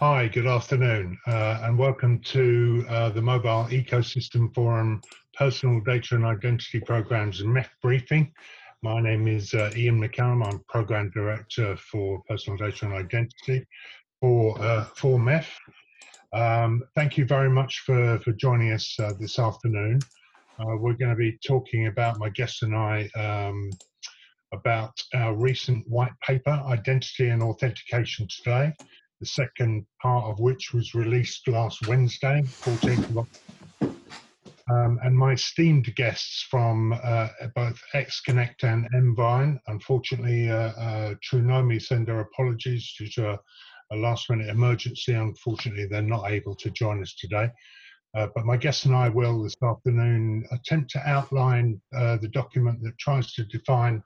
Hi, good afternoon, uh, and welcome to uh, the Mobile Ecosystem Forum Personal Data and Identity Programs MEF briefing. My name is uh, Ian McCallum. I'm Program Director for Personal Data and Identity for, uh, for MEF. Um, thank you very much for, for joining us uh, this afternoon. Uh, we're going to be talking about, my guest and I, um, about our recent white paper, Identity and Authentication Today, the second part of which was released last Wednesday, 14th of October. Um, and my esteemed guests from uh, both XConnect and Mvine, unfortunately, uh, uh, Trunomi send their apologies due to a, a, last minute emergency. Unfortunately, they're not able to join us today. Uh, but my guests and I will this afternoon attempt to outline uh, the document that tries to define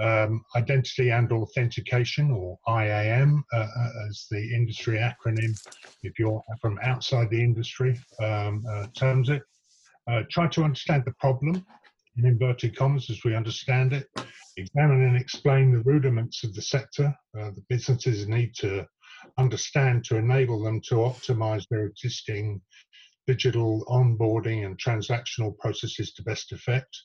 um, identity and authentication, or IAM, uh, uh, as the industry acronym, if you're from outside the industry, um, uh, terms it. Uh, try to understand the problem, in inverted commas, as we understand it. Examine and explain the rudiments of the sector. Uh, the businesses need to understand to enable them to optimize their existing digital onboarding and transactional processes to best effect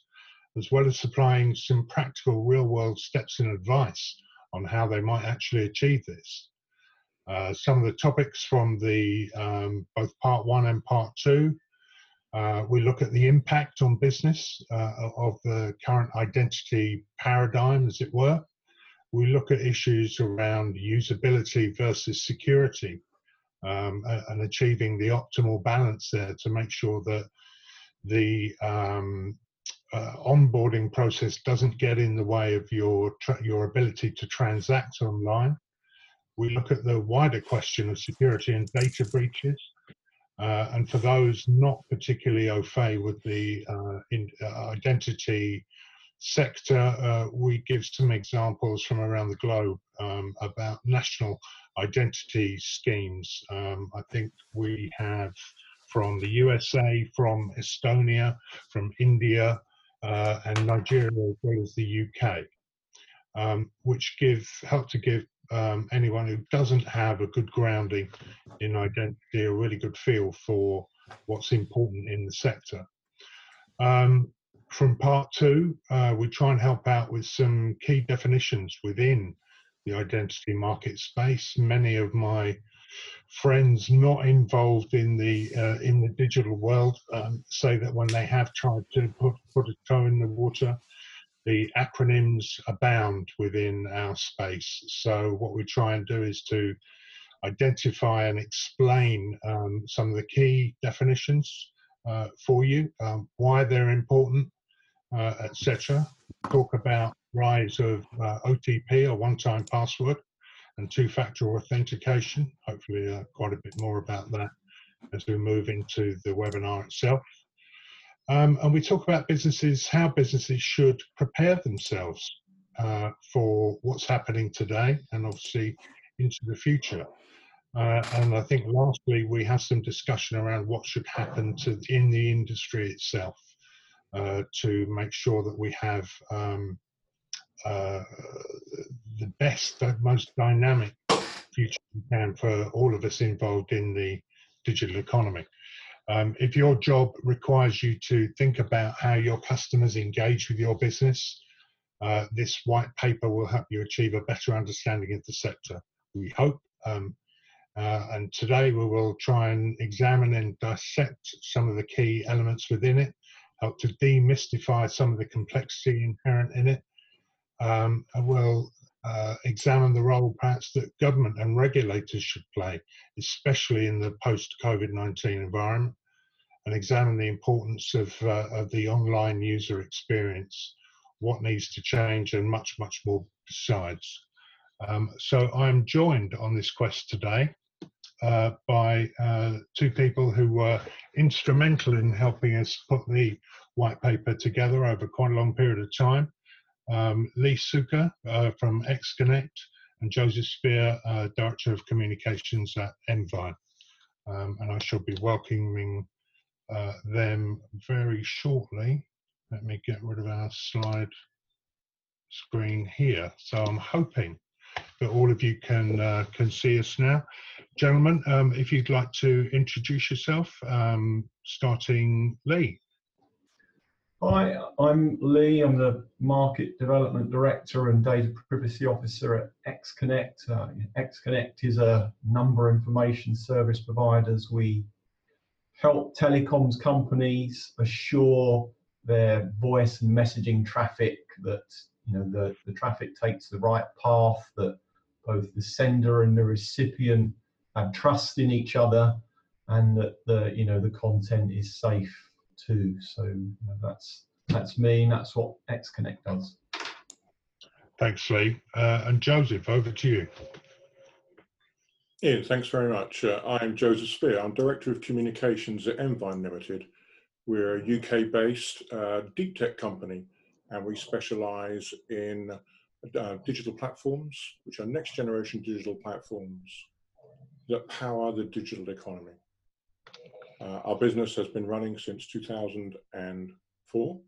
as well as supplying some practical real world steps and advice on how they might actually achieve this. Uh, some of the topics from the um, both part one and part two. Uh, we look at the impact on business uh, of the current identity paradigm, as it were. We look at issues around usability versus security um, and achieving the optimal balance there to make sure that the um, uh, onboarding process doesn't get in the way of your your ability to transact online. We look at the wider question of security and data breaches. Uh, and for those not particularly au fait with the uh, in, uh, identity sector, uh, we give some examples from around the globe um, about national identity schemes. Um, I think we have from the USA, from Estonia, from India, uh, and Nigeria as well as the UK, um, which give help to give um, anyone who doesn't have a good grounding in identity a really good feel for what's important in the sector. Um, from part two, uh, we try and help out with some key definitions within the identity market space. Many of my friends not involved in the uh, in the digital world um, say that when they have tried to put, put a toe in the water, the acronyms abound within our space. So what we try and do is to identify and explain um, some of the key definitions uh, for you, um, why they're important, uh, etc. Talk about rise of uh, OTP or one-time password, and two-factor authentication. Hopefully uh, quite a bit more about that as we move into the webinar itself. Um, and we talk about businesses, how businesses should prepare themselves uh, for what's happening today and obviously into the future. Uh, and I think lastly, we have some discussion around what should happen to in the industry itself uh, to make sure that we have um, uh, the best, most dynamic future we can for all of us involved in the digital economy. Um, if your job requires you to think about how your customers engage with your business, uh, this white paper will help you achieve a better understanding of the sector. We hope. Um, uh, and today we will try and examine and dissect some of the key elements within it, help to demystify some of the complexity inherent in it, um, will uh, examine the role perhaps that government and regulators should play, especially in the post-COVID-19 environment, and examine the importance of, uh, of the online user experience, what needs to change, and much, much more besides. Um, so I'm joined on this quest today uh, by uh, two people who were instrumental in helping us put the white paper together over quite a long period of time um, Lee Suka uh, from XConnect, and Joseph Spear, uh, Director of Communications at Mvine. Um, and I shall be welcoming uh, them very shortly. Let me get rid of our slide screen here. So I'm hoping that all of you can uh, can see us now. Gentlemen, um, if you'd like to introduce yourself, um, starting Lee. Hi, I'm Lee. I'm the Market Development Director and Data Privacy Officer at XConnect. Uh, XConnect is a number information service providers. We help telecoms companies assure their voice and messaging traffic that you know the, the traffic takes the right path, that both the sender and the recipient have trust in each other, and that the you know the content is safe too. So you know, that's that's me. And that's what XConnect does. Thanks, Lee. Uh, and Joseph, over to you. Ian, thanks very much. Uh, I'm Joseph Spear. I'm Director of Communications at Mvine Limited. We're a UK-based uh, deep tech company, and we specialise in uh, digital platforms, which are next-generation digital platforms that power the digital economy. Uh, our business has been running since 2004,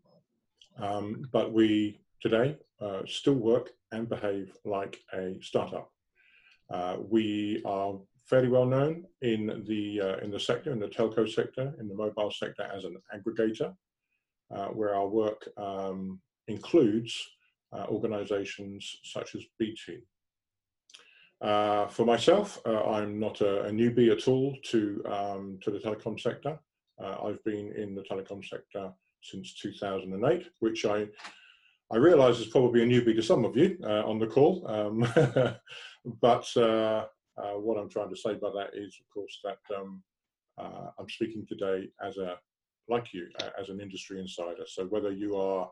um, but we today uh, still work and behave like a startup. Uh, we are fairly well known in the uh, in the sector, in the telco sector, in the mobile sector as an aggregator, uh, where our work um, includes uh, organisations such as BT. Uh, for myself, uh, I'm not a, a, newbie at all to, um, to the telecom sector. Uh, I've been in the telecom sector since 2008, which I, I realise is probably a newbie to some of you uh, on the call. Um, but uh, what I'm trying to say by that is, of course, that um, I'm speaking today as a like you as an industry insider. So whether you are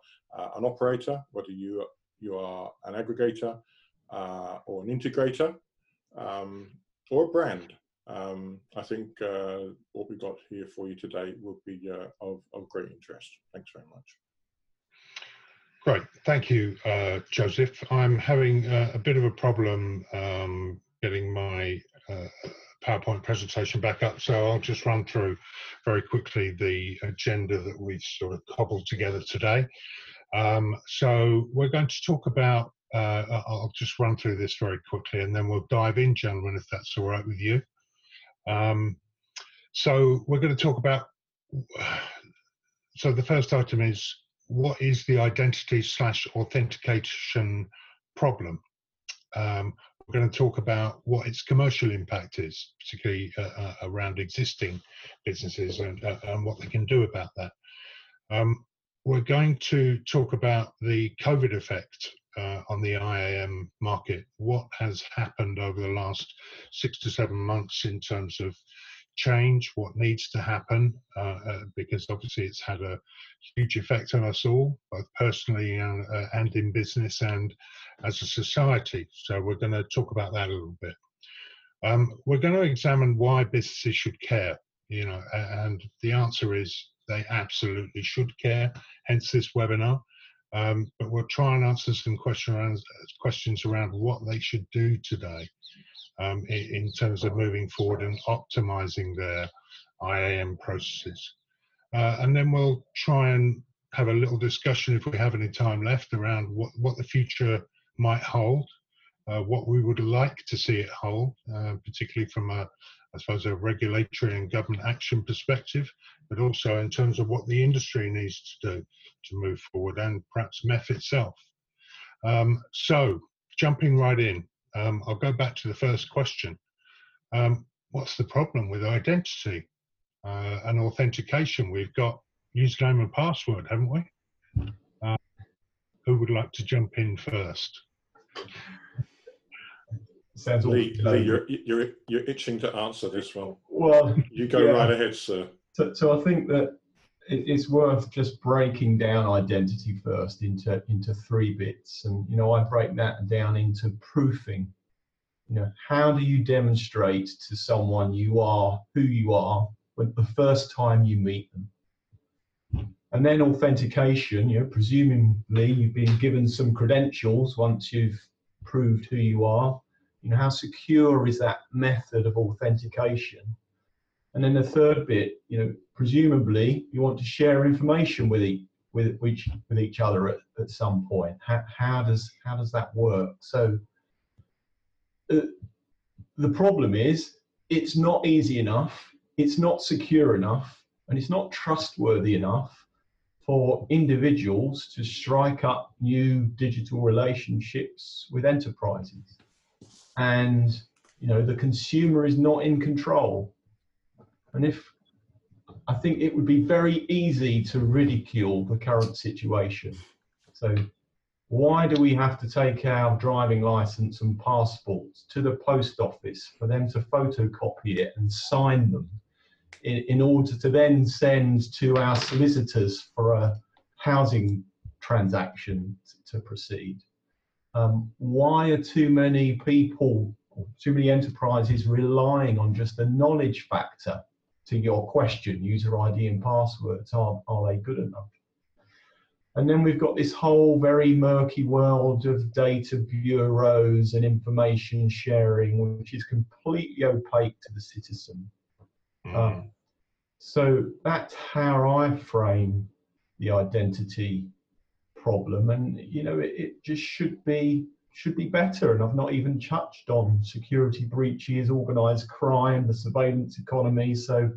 an operator, whether you you are an aggregator, uh, or an integrator um, or a brand. Um, I think uh, what we've got here for you today will be uh, of, of great interest. Thanks very much. Great, thank you, uh, Joseph. I'm having a bit of a problem um, getting my uh, PowerPoint presentation back up, so I'll just run through very quickly the agenda that we've sort of cobbled together today. Um, so we're going to talk about uh, I'll just run through this very quickly and then we'll dive in, gentlemen, if that's all right with you. Um, so we're going to talk about, so the first item is, what is the identity slash authentication problem? Um, we're going to talk about what its commercial impact is, particularly uh, uh, around existing businesses and, uh, and what they can do about that. Um, we're going to talk about the COVID effect uh, on the IAM market. What has happened over the last six to seven months in terms of change, what needs to happen, uh, uh, because obviously it's had a huge effect on us all, both personally and, uh, and in business and as a society. So we're going to talk about that a little bit. Um, we're going to examine why businesses should care, you know, and the answer is they absolutely should care, hence this webinar. Um, but we'll try and answer some question around, questions around what they should do today um, in, in, terms of moving forward and optimizing their IAM processes. Uh, and then we'll try and have a little discussion if we have any time left around what, what the future might hold, uh, what we would like to see it hold, uh, particularly from a, I suppose, a regulatory and government action perspective, but also in terms of what the industry needs to do to move forward and perhaps MEF itself. Um, so, jumping right in, um, I'll go back to the first question. Um, what's the problem with identity uh, and authentication? We've got username and password, haven't we? Uh, who would like to jump in first? Sounds Lee, Lee you're, you're, you're itching to answer this one. Well, you go yeah. right ahead, sir. So, so I think that it's worth just breaking down identity first into into three bits, and you know I break that down into proofing. You know, how do you demonstrate to someone you are who you are when the first time you meet them? And then authentication, you know, presumably you've been given some credentials once you've proved who you are you know, how secure is that method of authentication? And then the third bit, you know, presumably you want to share information with each with each with each other at, at some point. How, how does how does that work? So uh, the problem is it's not easy enough, it's not secure enough, and it's not trustworthy enough for individuals to strike up new digital relationships with enterprises. And you know the consumer is not in control. And if I think it would be very easy to ridicule the current situation. So why do we have to take our driving license and passports to the post office for them to photocopy it and sign them in, in order to then send to our solicitors for a housing transaction to proceed? Um, why are too many people, too many enterprises relying on just the knowledge factor to your question, user ID and passwords, are, are they good enough? And then we've got this whole very murky world of data bureaus and information sharing, which is completely opaque to the citizen. Mm. Um, so that's how I frame the identity problem, and you know, it, it just should be should be better. And I've not even touched on security breaches, organised crime, the surveillance economy. So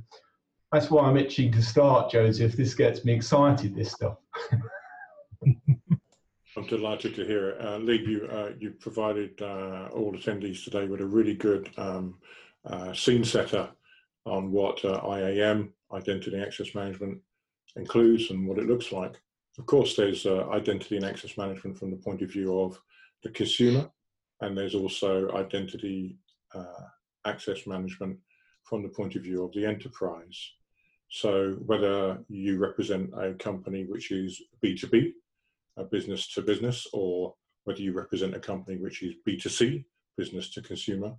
that's why I'm itching to start, Joseph. This gets me excited. This stuff. I'm delighted to hear it. Uh, Lee, you, uh, you provided uh, all attendees today with a really good um, uh, scene setter on what uh, IAM, Identity Access Management, includes and what it looks like. Of course, there's uh, identity and access management from the point of view of the consumer, and there's also identity access management from the point of view of the enterprise. So whether you represent a company which is B2B, a business to business, or whether you represent a company which is B2C, business to consumer.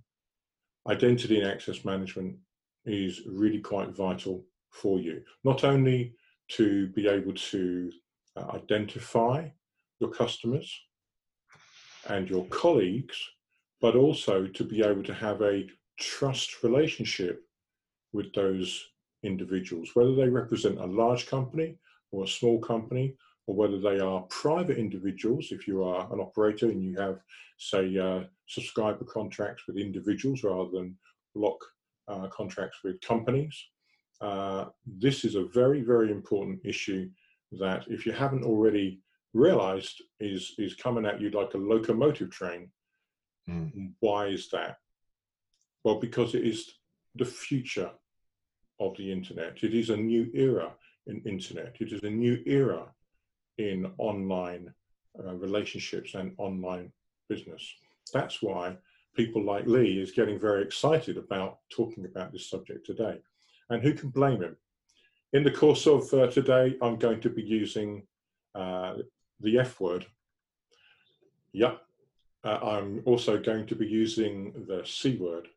Identity and access management is really quite vital for you, not only to be able to uh, identify your customers and your colleagues, but also to be able to have a trust relationship with those individuals, whether they represent a large company or a small company or whether they are private individuals, if you are an operator and you have, say, uh, subscriber contracts with individuals rather than block uh, contracts with companies. Uh, this is a very, very important issue that if you haven't already realized is, is coming at you like a locomotive train. Mm. Why is that? Well, because it is the future of the internet. It is a new era in internet. It is a new era in online uh, relationships and online business. That's why people like Lee is getting very excited about talking about this subject today. And who can blame him? In the course of uh, today, I'm going to be using uh, the F word. Yep. Uh, I'm also going to be using the C word.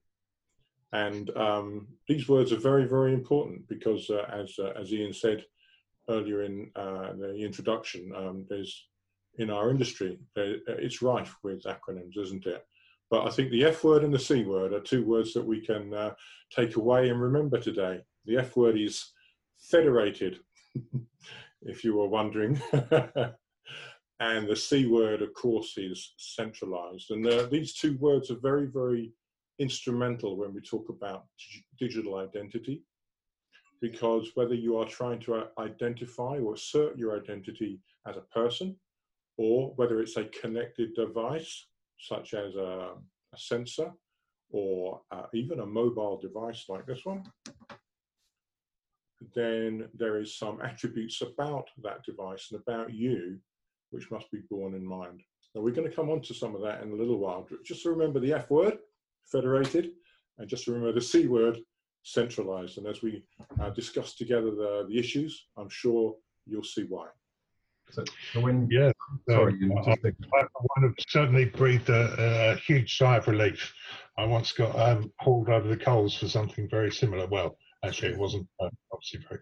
And um, these words are very, very important because, uh, as, uh, as Ian said, earlier in uh, the introduction, um, there's in our industry, it's rife with acronyms, isn't it? But I think the F word and the C word are two words that we can take away and remember today. The F word is federated, if you were wondering. and the C word, of course, is centralized. And uh, these two words are very, very instrumental when we talk about digital identity because whether you are trying to uh, identify or assert your identity as a person, or whether it's a connected device, such as a, a sensor, or uh, even a mobile device like this one, then there is some attributes about that device and about you which must be borne in mind. Now we're going to come on to some of that in a little while. Just remember the F word, federated, and just remember the C word, centralized. And as we uh, discuss together the, the issues, I'm sure you'll see why. So, when, yeah, sorry, um, I, I, I have certainly breathed a, a, huge sigh of relief. I once got um, hauled over the coals for something very similar. Well, actually, it wasn't uh, obviously very,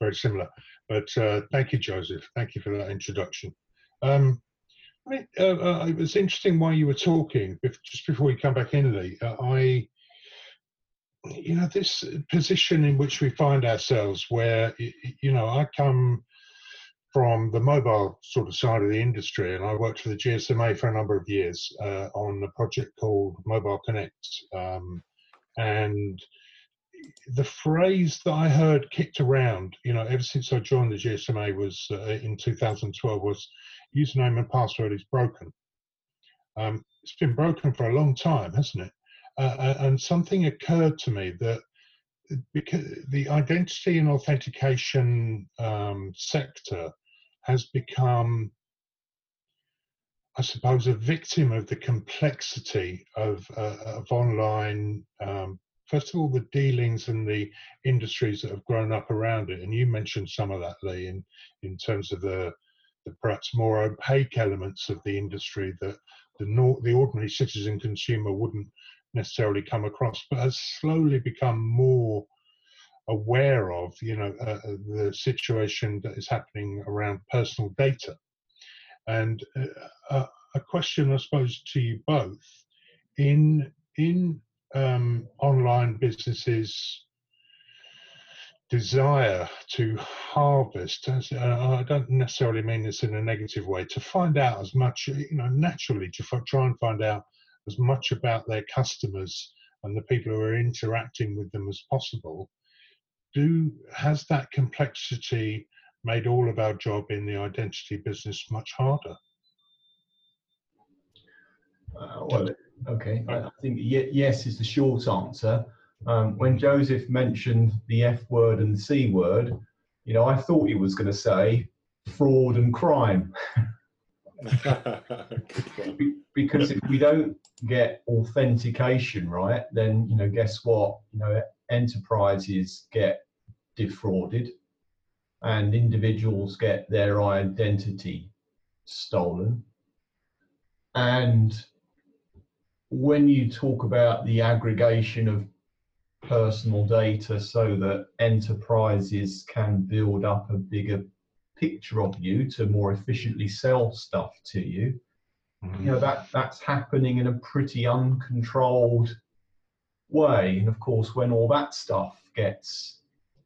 very similar. But uh, thank you, Joseph. Thank you for that introduction. Um, I mean, uh, uh, it was interesting while you were talking, if, just before we come back in, Lee. Uh, I you know this position in which we find ourselves where you know i come from the mobile sort of side of the industry, and I worked for the GSMA for a number of years uh, on a project called Mobile Connect. Um, and the phrase that I heard kicked around, you know, ever since I joined the GSMA was uh, in 2012 was username and password is broken. Um, it's been broken for a long time, hasn't it? Uh, uh and something occurred to me that because the identity and authentication um, sector has become, I suppose, a victim of the complexity of, uh, of online, um, first of all, the dealings and the industries that have grown up around it. And you mentioned some of that, Lee, in, in terms of the, the perhaps more opaque elements of the industry that the, nor- the ordinary citizen consumer wouldn't necessarily come across, but has slowly become more aware of, you know, uh, uh, the situation that is happening around personal data. And uh, a question, I suppose, to you both: in in um, online businesses desire to harvest uh, i don't necessarily mean this in a negative way to find out as much you know naturally to try and find out as much about their customers and the people who are interacting with them as possible. Do has that complexity made all of our job in the identity business much harder? Uh, well okay i think yes is the short answer um, when joseph mentioned the f word and the c word you know i thought he was going to say fraud and crime because if we don't get authentication right, then you know, guess what? You know, enterprises get defrauded, and individuals get their identity stolen. And when you talk about the aggregation of personal data so that enterprises can build up a bigger picture of you to more efficiently sell stuff to you. Mm-hmm. You know that that's happening in a pretty uncontrolled way, and of course, when all that stuff gets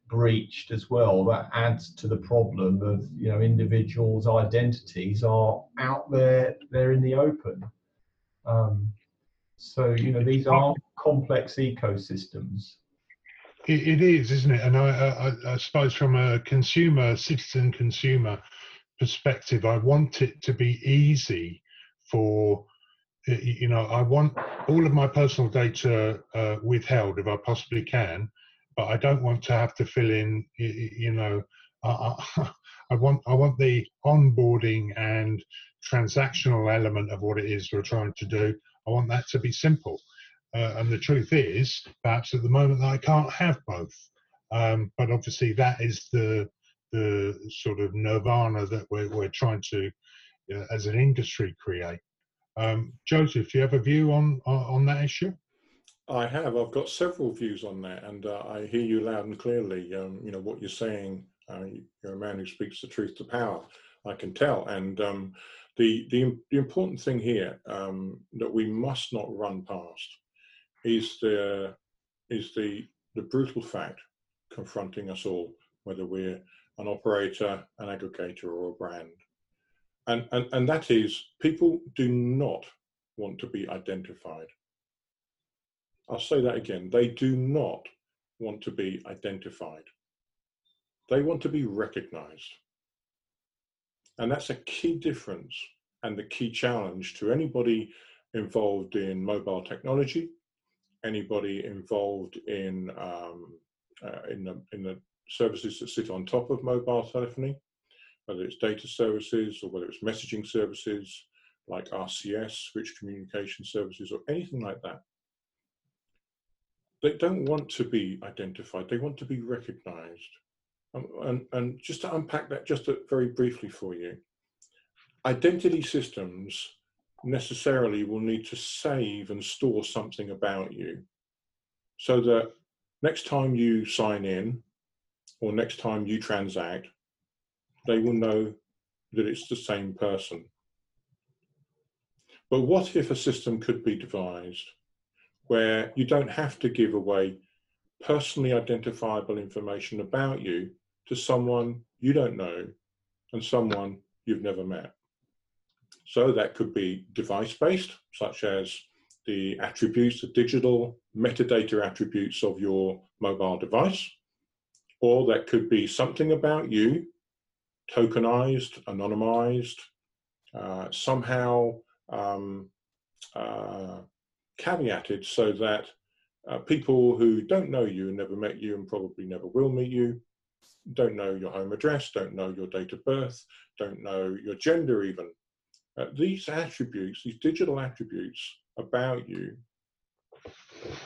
breached as well, that adds to the problem of you know individuals' identities are out there, they're in the open. Um, so you know these are complex ecosystems it, it is, isn't it? And I, I, I suppose from a consumer, citizen consumer perspective, I want it to be easy for you know i want all of my personal data uh, withheld if i possibly can but i don't want to have to fill in you know I, I, want i want the onboarding and transactional element of what it is we're trying to do i want that to be simple uh, and the truth is, perhaps at the moment, I can't have both. Um, but obviously, that is the the sort of nirvana that we're, we're trying to, uh, as an industry, create. Um, Joseph, do you have a view on, on, that issue? I have. I've got several views on that, and uh, I hear you loud and clearly. Um, you know what you're saying. Uh, you're a man who speaks the truth to power. I can tell. And um, the, the the important thing here um, that we must not run past is the is the the brutal fact confronting us all, whether we're an operator, an aggregator, or a brand. And, and, and that is, people do not want to be identified. I'll say that again. They do not want to be identified. They want to be recognized. And that's a key difference and the key challenge to anybody involved in mobile technology anybody involved in um, uh, in the in the services that sit on top of mobile telephony, whether it's data services or whether it's messaging services like RCS, rich communication services, or anything like that. They don't want to be identified, they want to be recognized. Um, and, and just to unpack that just very briefly for you, identity systems necessarily will need to save and store something about you so that next time you sign in or next time you transact, they will know that it's the same person. But what if a system could be devised where you don't have to give away personally identifiable information about you to someone you don't know and someone you've never met. So that could be device based, such as the attributes, the digital metadata attributes of your mobile device, or that could be something about you, tokenized, anonymized, uh, somehow um, uh, caveated so that uh, people who don't know you and never met you and probably never will meet you, don't know your home address, don't know your date of birth, don't know your gender even. Uh, these attributes, these digital attributes about you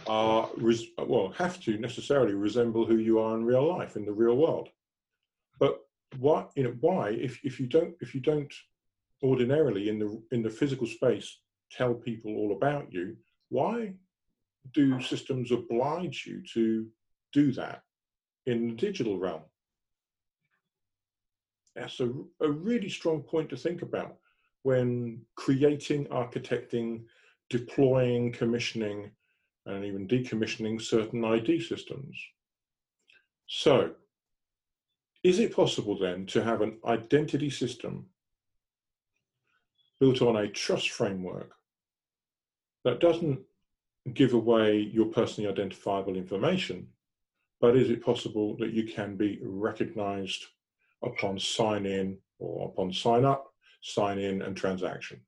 are, well, have to necessarily resemble who you are in real life, in the real world. But what, you know, why, if, if you don't, if you don't ordinarily in the, in the physical space tell people all about you, why do systems oblige you to do that in the digital realm? That's a, a really strong point to think about when creating, architecting, deploying, commissioning, and even decommissioning certain ID systems. So, is it possible then to have an identity system built on a trust framework that doesn't give away your personally identifiable information, but is it possible that you can be recognized upon sign in or upon sign up, sign in and transaction?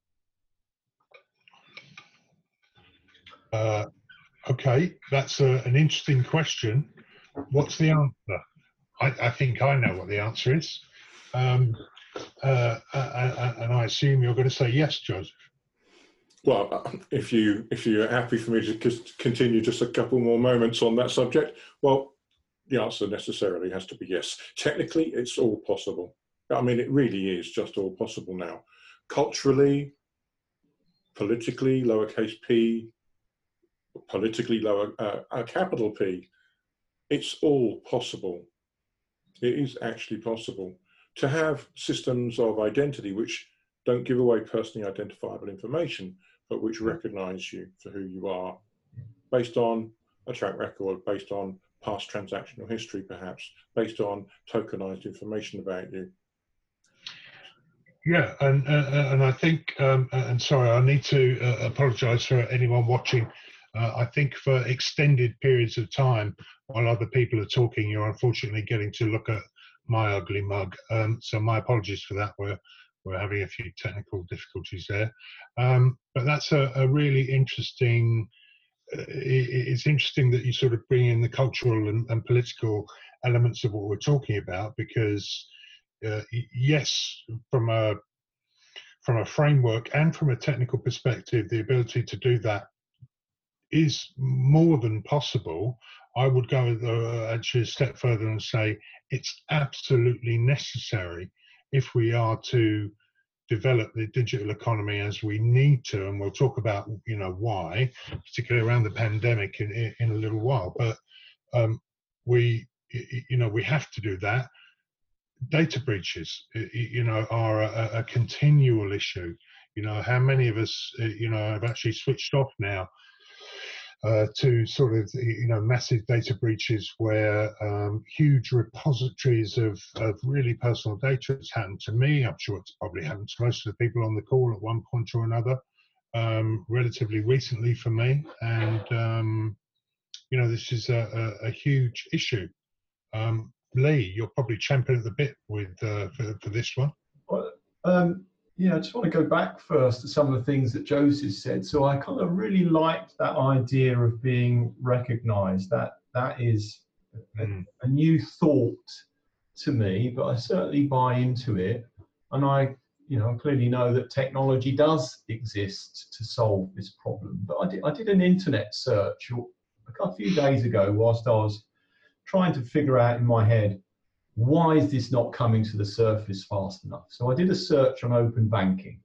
Uh, okay, that's a, an interesting question. What's the answer? I, I, think I know what the answer is. Um, uh, uh, uh and I assume you're going to say yes, Joseph. Well, if you if you're happy for me to continue just a couple more moments on that subject, well, the answer necessarily has to be yes. Technically, it's all possible. I mean, it really is just all possible now. Culturally, politically, lowercase p, politically lower uh, capital P, it's all possible. It is actually possible to have systems of identity which don't give away personally identifiable information, but which recognize you for who you are based on a track record, based on past transactional history, perhaps, based on tokenized information about you. Yeah, and uh, uh and I think, um, uh, and sorry, I need to uh, apologise for anyone watching. Uh, I think for extended periods of time, while other people are talking, you're unfortunately getting to look at my ugly mug. Um, so my apologies for that. We're we're having a few technical difficulties there, um, but that's a, a really interesting it's interesting that you sort of bring in the cultural and, and political elements of what we're talking about because uh, yes from a from a framework and from a technical perspective the ability to do that is more than possible. I would go uh, actually a step further and say it's absolutely necessary if we are to develop the digital economy as we need to, and we'll talk about you know why, particularly around the pandemic in, in a little while. But um, we you know we have to do that. Data breaches, you know, are a, a continual issue. You know, how many of us, you know, have actually switched off now uh, to sort of you know massive data breaches where um, huge repositories of, of really personal data has happened to me. I'm sure it's probably happened to most of the people on the call at one point or another, um, relatively recently for me. And um, you know this is a, a, a huge issue. Um, Lee, you're probably champion at the bit with uh, for, for this one. Um, yeah, I just want to go back first to some of the things that Joseph said. So I kind of really liked that idea of being recognized. That that is a, mm. a new thought to me, but I certainly buy into it. And I, you know, clearly know that technology does exist to solve this problem. But I did, I did an internet search a few days ago whilst I was trying to figure out in my head why is this not coming to the surface fast enough? So I did a search on open banking.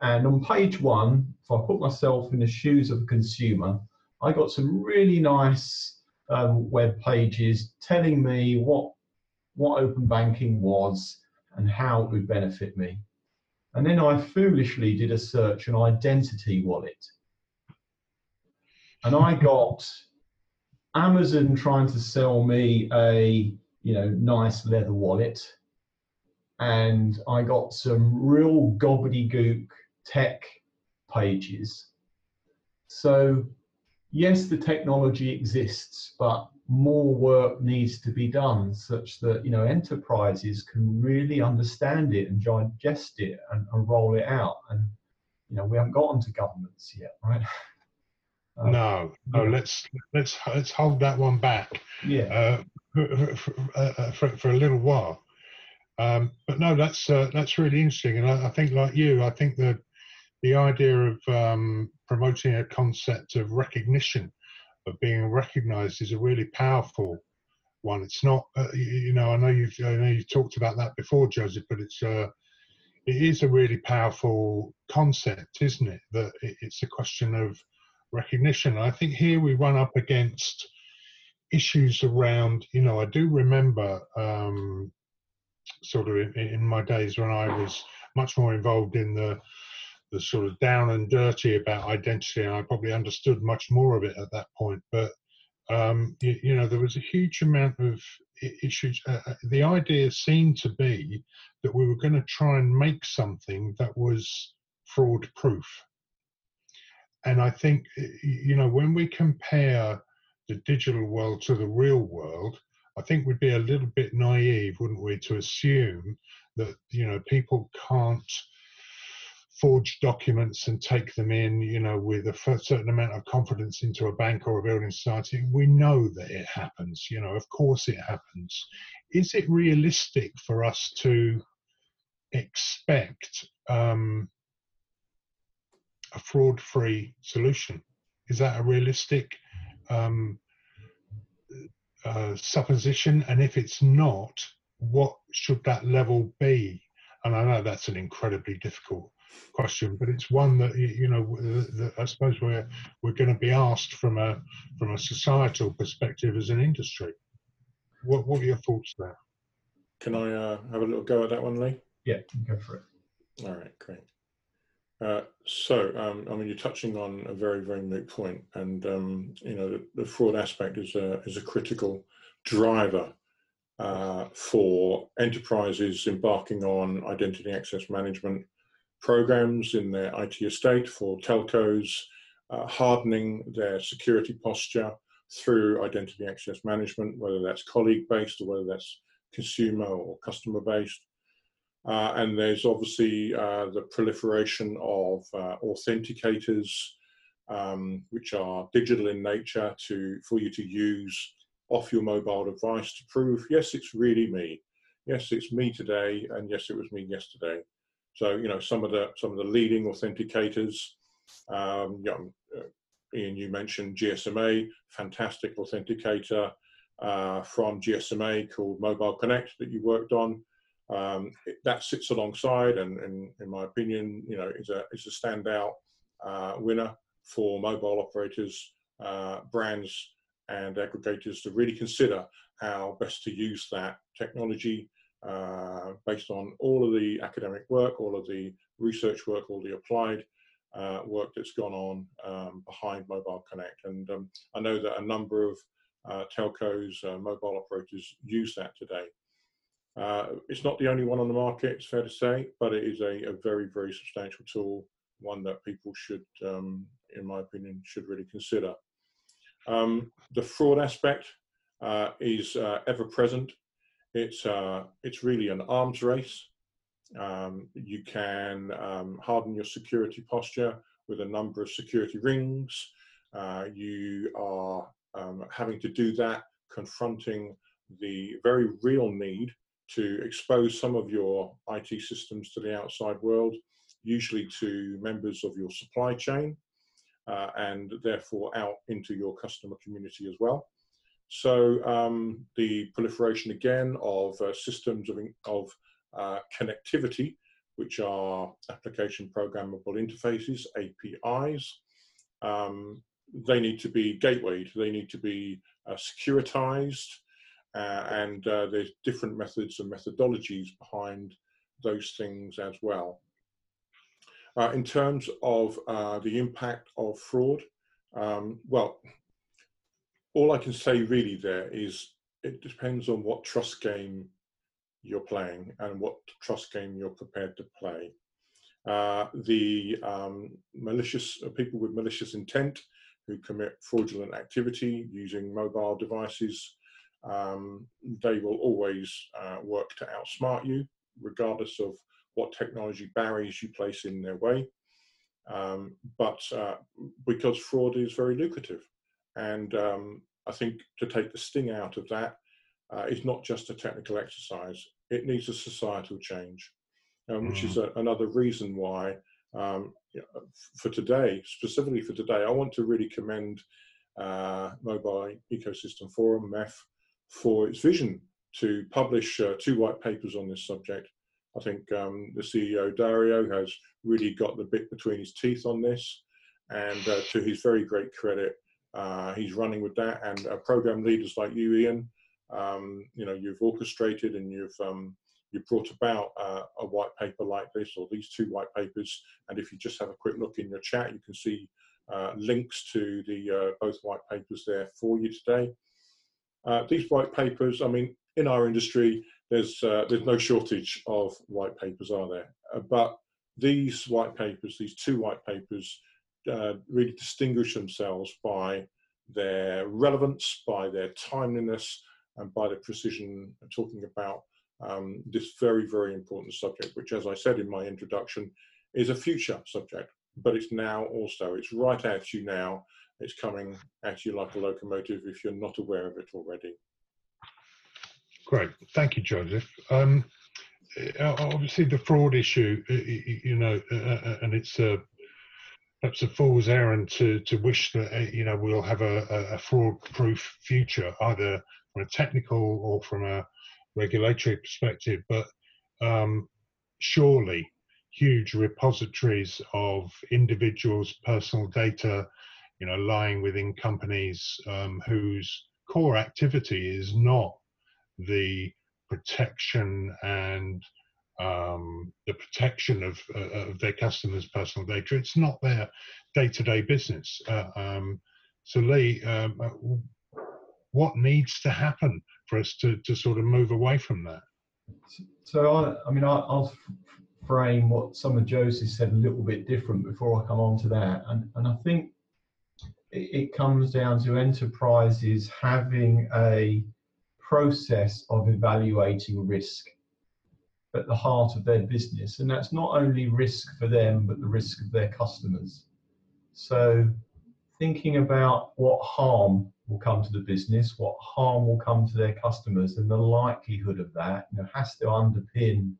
And on page one, if I put myself in the shoes of a consumer, I got some really nice um, web pages telling me what, what open banking was and how it would benefit me. And then I foolishly did a search on identity wallet. And I got Amazon trying to sell me a you know, nice leather wallet. and I got some real gobbledygook tech pages. So yes, the technology exists, but more work needs to be done such that you know enterprises can really understand it and digest it and, and roll it out. And you know we haven't gotten to governments yet, right? Um, no, no. Yeah. Let's let's let's hold that one back. Yeah. Uh, for, for, uh, for, for, a little while. Um, but no, that's uh, that's really interesting, and I, I, think, like you, I think that the idea of um, promoting a concept of recognition, of being recognised, is a really powerful one. It's not, uh, you know, I know you've I know you talked about that before, Joseph, but it's uh, it is a really powerful concept, isn't it? That it's a question of recognition. I think here we run up against issues around, you know, I do remember um, sort of in, in my days when I was much more involved in the the sort of down and dirty about identity, and I probably understood much more of it at that point. But um, you, you, know, there was a huge amount of issues. Uh, uh the idea seemed to be that we were going to try and make something that was fraud proof. And I think, you know, when we compare the digital world to the real world, I think we'd be a little bit naive, wouldn't we, to assume that, you know, people can't forge documents and take them in, you know, with a certain amount of confidence into a bank or a building society. We know that it happens, you know, of course it happens. Is it realistic for us to expect um, a fraud free solution? Is that a realistic um, uh, supposition? And if it's not, what should that level be? And I know that's an incredibly difficult question, but it's one that you know that I suppose we're we're going to be asked from a from a societal perspective as an industry. What what are your thoughts there? Can I uh, have a little go at that one, Lee? Yeah, go for it. All right, great. Uh, so, um, I mean, you're touching on a very, very moot point, and um, you know, the, the, fraud aspect is a is a critical driver uh, for enterprises embarking on identity access management programs in their IT estate, for telcos uh, hardening their security posture through identity access management, whether that's colleague based or whether that's consumer or customer based. Uh, and there's obviously uh, the proliferation of uh, authenticators, um, which are digital in nature to for you to use off your mobile device to prove, yes, it's really me. Yes, it's me today, and yes, it was me yesterday. So you know some of the some of the leading authenticators. Um, you know, uh, Ian, you mentioned GSMA, fantastic authenticator uh, from GSMA called Mobile Connect that you worked on. Um, it, that sits alongside, and, and, in my opinion, you know, is a is a standout uh, winner for mobile operators, uh, brands, and aggregators to really consider how best to use that technology uh, based on all of the academic work, all of the research work, all the applied uh, work that's gone on um, behind Mobile Connect. And um, I know that a number of uh, telcos, uh, mobile operators use that today. Uh, it's not the only one on the market, it's fair to say, but it is a, a very, very substantial tool, one that people should, um, in my opinion, should really consider. Um, the fraud aspect uh, is uh, ever present. It's, uh, it's really an arms race. Um, you can um, harden your security posture with a number of security rings. Uh, you are um, having to do that confronting the very real need to expose some of your IT systems to the outside world, usually to members of your supply chain, uh, and therefore out into your customer community as well. So um, the proliferation again of uh, systems of, of uh, connectivity, which are application programmable interfaces, APIs, um, they need to be gatewayed, they need to be uh, securitized, and uh, there's different methods and methodologies behind those things as well. Uh, in terms of uh, the impact of fraud, um, well, all I can say really there is it depends on what trust game you're playing and what trust game you're prepared to play. Uh, the um, malicious uh, people with malicious intent who commit fraudulent activity using mobile devices, um, they will always uh, work to outsmart you, regardless of what technology barriers you place in their way. Um, but uh, because fraud is very lucrative. And um, I think to take the sting out of that uh, is not just a technical exercise, it needs a societal change, um, which is mm. a, another reason why um, for today, specifically for today, I want to really commend uh, Mobile Ecosystem Forum, MEF, for its vision to publish uh, two white papers on this subject. I think um, the CEO, Dario, has really got the bit between his teeth on this. And uh, to his very great credit, uh, he's running with that. And program leaders like you, Ian, um, you know, you've orchestrated and you've um, you brought about uh, a white paper like this or these two white papers. And if you just have a quick look in your chat, you can see uh, links to the uh, both white papers there for you today. Uh, these white papers, I mean, in our industry, there's uh, there's no shortage of white papers, are there? Uh, but these white papers, these two white papers, really distinguish themselves by their relevance, by their timeliness, and by the precision talking about um, this very, very important subject, which, as I said in my introduction, is a future subject, but it's now also, it's right at you now. It's coming at you like a locomotive if you're not aware of it already. Great, thank you, Joseph. Um, uh, obviously, the fraud issue, you know, uh, uh, and it's a perhaps a fool's errand to to wish that you know we'll have a, a fraud-proof future, either from a technical or from a regulatory perspective, but um, surely huge repositories of individuals' personal data, you know, lying within companies um, whose core activity is not the protection and um, the protection of, uh, of, their customers' personal data. It's not their day-to-day business. Uh, um, so, Lee, um, uh, what needs to happen for us to, to sort of move away from that. So I, I mean, I, will frame what some of Joseph said a little bit different before I come on to that, and and I think it, comes down to enterprises having a process of evaluating risk at the heart of their business, and that's not only risk for them but the risk of their customers. So thinking about what harm will come to the business, what harm will come to their customers, and the likelihood of that you know, has to underpin,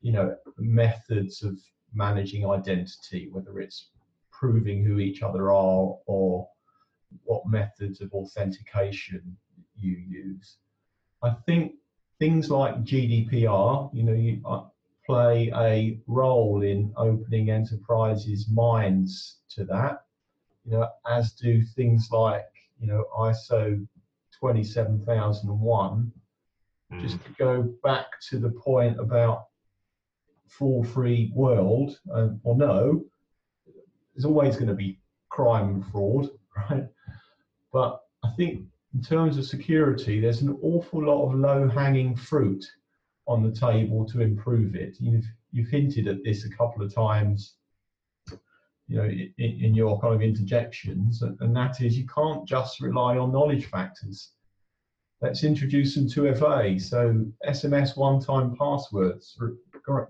you know, methods of managing identity, whether it's proving who each other are or what methods of authentication you use. I think things like GDPR, you know, you uh, play a role in opening enterprises' minds to that. You know, as do things like you know, ISO 27001, mm. just to go back to the point about fraud free world, uh, or no, there's always going to be crime and fraud, right? But I think in terms of security, there's an awful lot of low hanging fruit on the table to improve it. You've, you've hinted at this a couple of times you know, in, in your kind of interjections, and that is you can't just rely on knowledge factors. Let's introduce some 2FA. So SMS one-time passwords,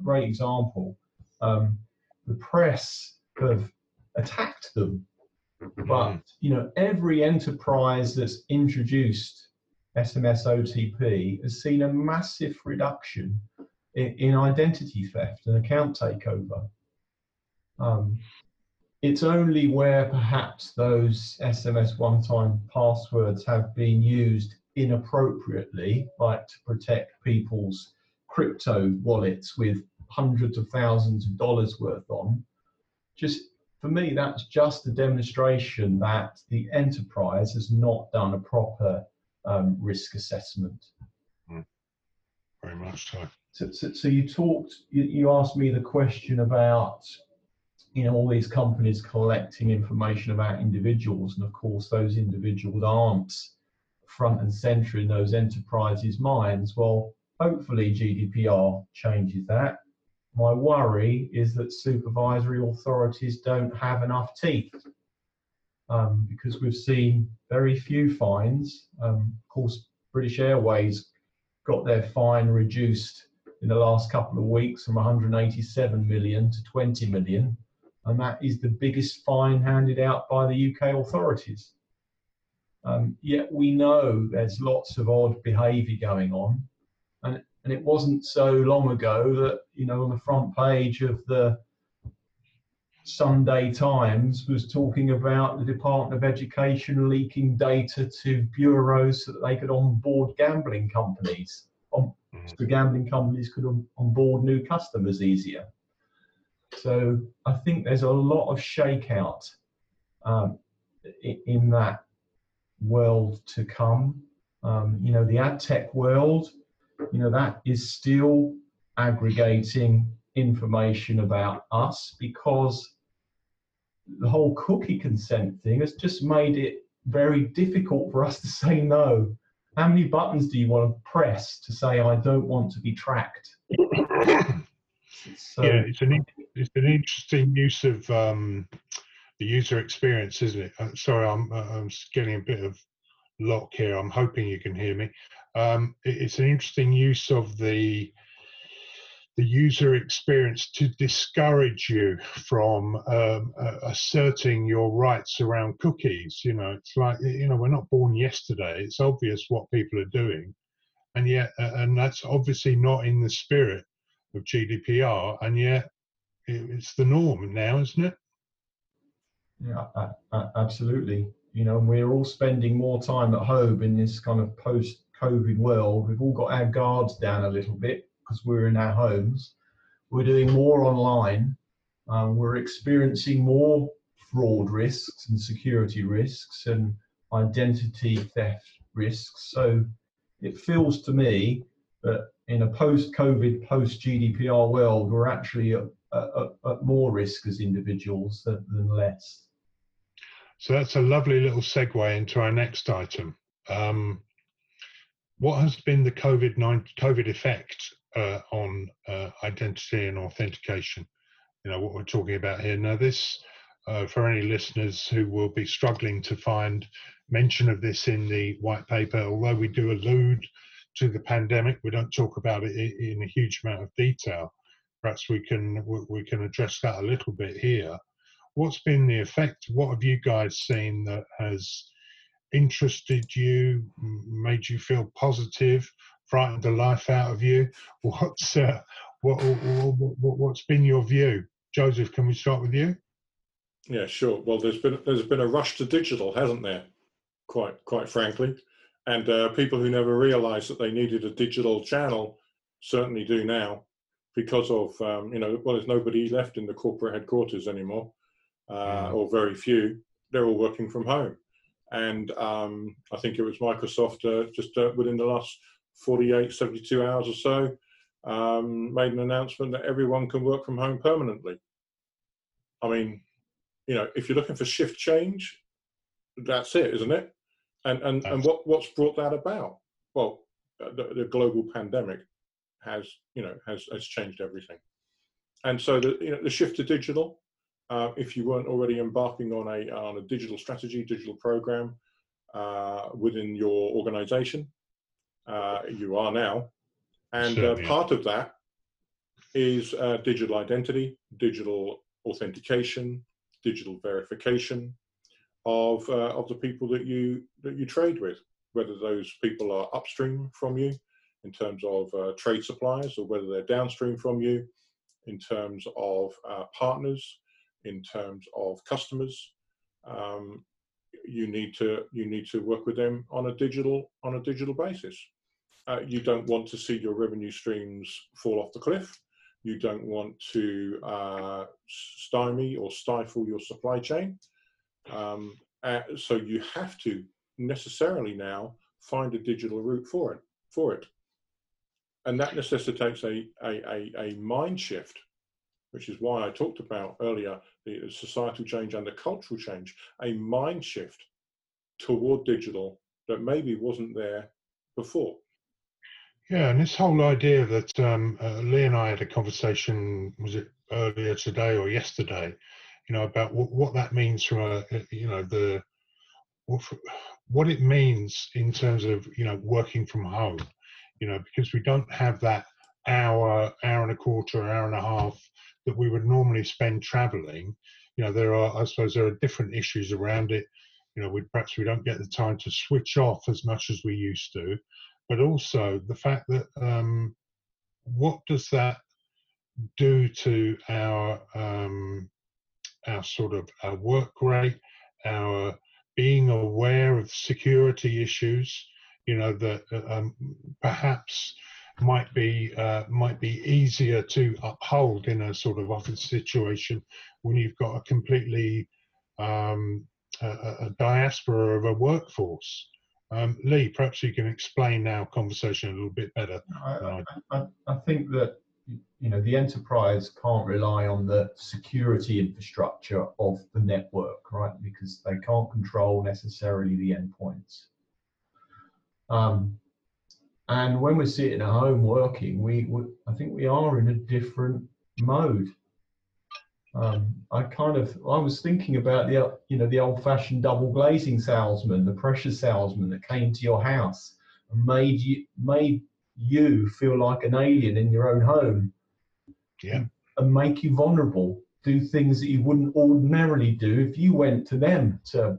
great example. Um, the press have attacked them, mm-hmm. but you know every enterprise that's introduced SMS OTP has seen a massive reduction in, in identity theft and account takeover. Um, it's only where perhaps those SMS one time passwords have been used inappropriately, like to protect people's crypto wallets with hundreds of thousands of dollars worth on. Just for me, that's just a demonstration that the enterprise has not done a proper um, risk assessment. Mm. Very much so. So, so, so you talked, you, you asked me the question about you know all these companies collecting information about individuals and of course those individuals aren't front and center in those enterprises minds well hopefully GDPR changes that. My worry is that supervisory authorities don't have enough teeth um, because we've seen very few fines. Um, of course, British Airways got their fine reduced in the last couple of weeks from 187 million to 20 million, and that is the biggest fine handed out by the UK authorities. Um, yet we know there's lots of odd behaviour going on, and it wasn't so long ago that you know on the front page of the Sunday Times was talking about the Department of Education leaking data to bureaus so that they could onboard gambling companies. On, mm. so gambling companies could onboard new customers easier. So I think there's a lot of shakeout um, in that world to come. Um, you know, the ad tech world, you know, that is still aggregating information about us because the whole cookie consent thing has just made it very difficult for us to say no. How many buttons do you want to press to say I don't want to be tracked? so, yeah, it's an it's an interesting use of um, the user experience, isn't it? Uh, sorry, I'm uh, I'm getting a bit of lock here. I'm hoping you can hear me. Um, it's an interesting use of the the user experience to discourage you from um, uh, asserting your rights around cookies. You know, it's like you know we're not born yesterday. It's obvious what people are doing, and yet, uh, and that's obviously not in the spirit of GDPR, and yet it's the norm now, isn't it? Yeah, absolutely. You know, we're all spending more time at home in this kind of post-COVID world. We've all got our guards down a little bit because we're in our homes. We're doing more online. Um, we're experiencing more fraud risks and security risks and identity theft risks. So it feels to me that in a post-COVID, post-GDPR world, we're actually at, at, at more risk as individuals than, than, less. So that's a lovely little segue into our next item. Um, what has been the COVID COVID effect uh, on uh, identity and authentication? You know what we're talking about here. Now, this uh, for any listeners who will be struggling to find mention of this in the white paper, although we do allude to the pandemic. We don't talk about it in a huge amount of detail. Perhaps we can we can address that a little bit here. What's been the effect? What have you guys seen that has interested you, made you feel positive, frightened the life out of you? What's uh, what, what, what's been your view, Joseph? Can we start with you? Yeah, sure. Well, there's been there's been a rush to digital, hasn't there? Quite quite frankly, and uh, people who never realised that they needed a digital channel certainly do now because of, um, you know, well, there's nobody left in the corporate headquarters anymore, uh, mm. or very few. They're all working from home. And um, I think it was Microsoft uh, just uh, within the last 48, 72 hours or so um, made an announcement that everyone can work from home permanently. I mean, you know, if you're looking for shift change, that's it, isn't it? And and, and what what's brought that about? Well, uh, the, the, global pandemic has you know has has changed everything, and so the you know the shift to digital. Uh, if you weren't already embarking on a on a digital strategy, digital program uh, within your organization, uh, you are now, and uh, part of that is uh, digital identity, digital authentication, digital verification, of uh, of the people that you that you trade with, whether those people are upstream from you in terms of uh, trade suppliers, or whether they're downstream from you in terms of uh, partners, in terms of customers. Um, you need to you need to work with them on a digital on a digital basis. Uh, you don't want to see your revenue streams fall off the cliff. You don't want to uh, stymie or stifle your supply chain. Um, uh, so you have to necessarily now find a digital route for it. For it, and that necessitates a, a, a, a mind shift, which is why I talked about earlier the societal change and the cultural change. A mind shift toward digital that maybe wasn't there before. Yeah, and this whole idea that um, uh, Lee and I had a conversation, was it earlier today or yesterday, you know, about what, what that means from a, you know, the what it means in terms of you know working from home, you know, because we don't have that hour, hour and a quarter, hour and a half that we would normally spend traveling. You know, there are, I suppose, there are different issues around it. You know, we perhaps we don't get the time to switch off as much as we used to but also the fact that um, what does that do to our um, our sort of our work rate, our being aware of security issues, you know that uh, um, perhaps might be uh, might be easier to uphold in a sort of office situation when you've got a completely um, a, a diaspora of a workforce. Um, Lee, perhaps you can explain our conversation a little bit better. I, I, I, think that you know the enterprise can't rely on the security infrastructure of the network, right? Because they can't control necessarily the endpoints. Um, and when we're sitting at home working, we, we I think we are in a different mode. Um, I kind of I was thinking about the you know the old-fashioned double glazing salesman, the pressure salesman that came to your house and made you made you feel like an alien in your own home. Yeah. And make you vulnerable. Do things that you wouldn't ordinarily do if you went to them to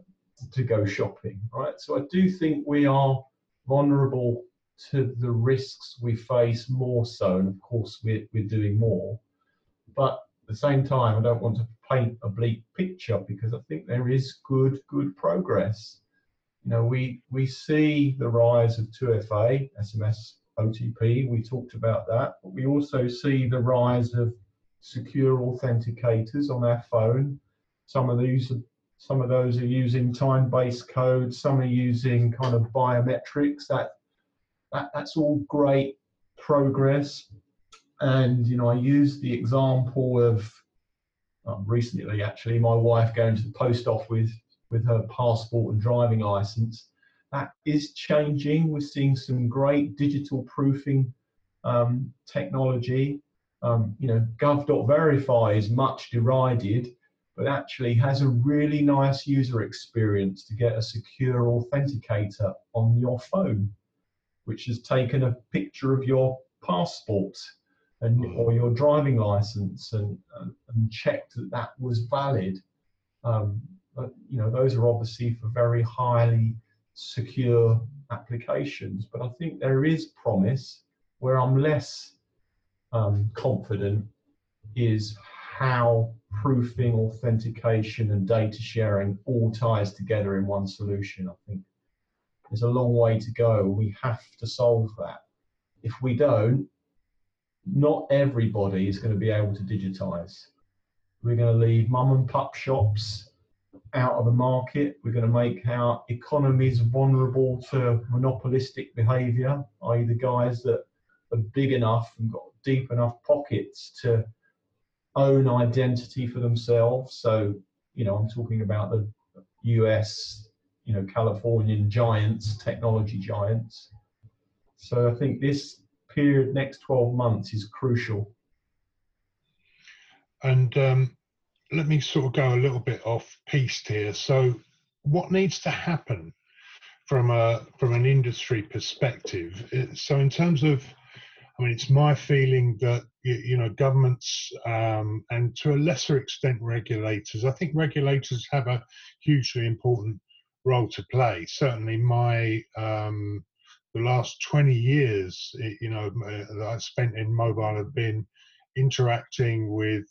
to go shopping, right? So I do think we are vulnerable to the risks we face more so, and of course we're we're doing more. But at the same time, I don't want to paint a bleak picture because I think there is good, good progress. You know, we we see the rise of 2FA, SMS, OTP. We talked about that, but we also see the rise of secure authenticators on our phone. Some of these, some of those are using time-based code. Some are using kind of biometrics. That that that's all great progress and you know I use the example of um, recently actually my wife going to the post office with with her passport and driving license. That is changing. We're seeing some great digital proofing um, technology. Um, you know, gov.verify is much derided, but actually has a really nice user experience to get a secure authenticator on your phone, which has taken a picture of your passport and mm. or your driving license and, and, and checked that that was valid. Um, but you know those are obviously for very highly secure applications. But I think there is promise where I'm less um, confident is how proofing, authentication, and data sharing all ties together in one solution. I think there's a long way to go. We have to solve that. If we don't, not everybody is going to be able to digitize. We're going to leave mum and pup shops out of the market. We're going to make our economies vulnerable to monopolistic behavior, i.e., the guys that are big enough and got deep enough pockets to own identity for themselves. So, you know, I'm talking about the US, you know, Californian giants, technology giants. So I think this period, next 12 months, is crucial. And um, let me sort of go a little bit off piste here. So, what needs to happen from a from an industry perspective? So, in terms of, I mean, it's my feeling that you know governments um, and to a lesser extent regulators. I think regulators have a hugely important role to play. Certainly, my um, the last 20 years, you know, uh, that I spent in mobile have been interacting with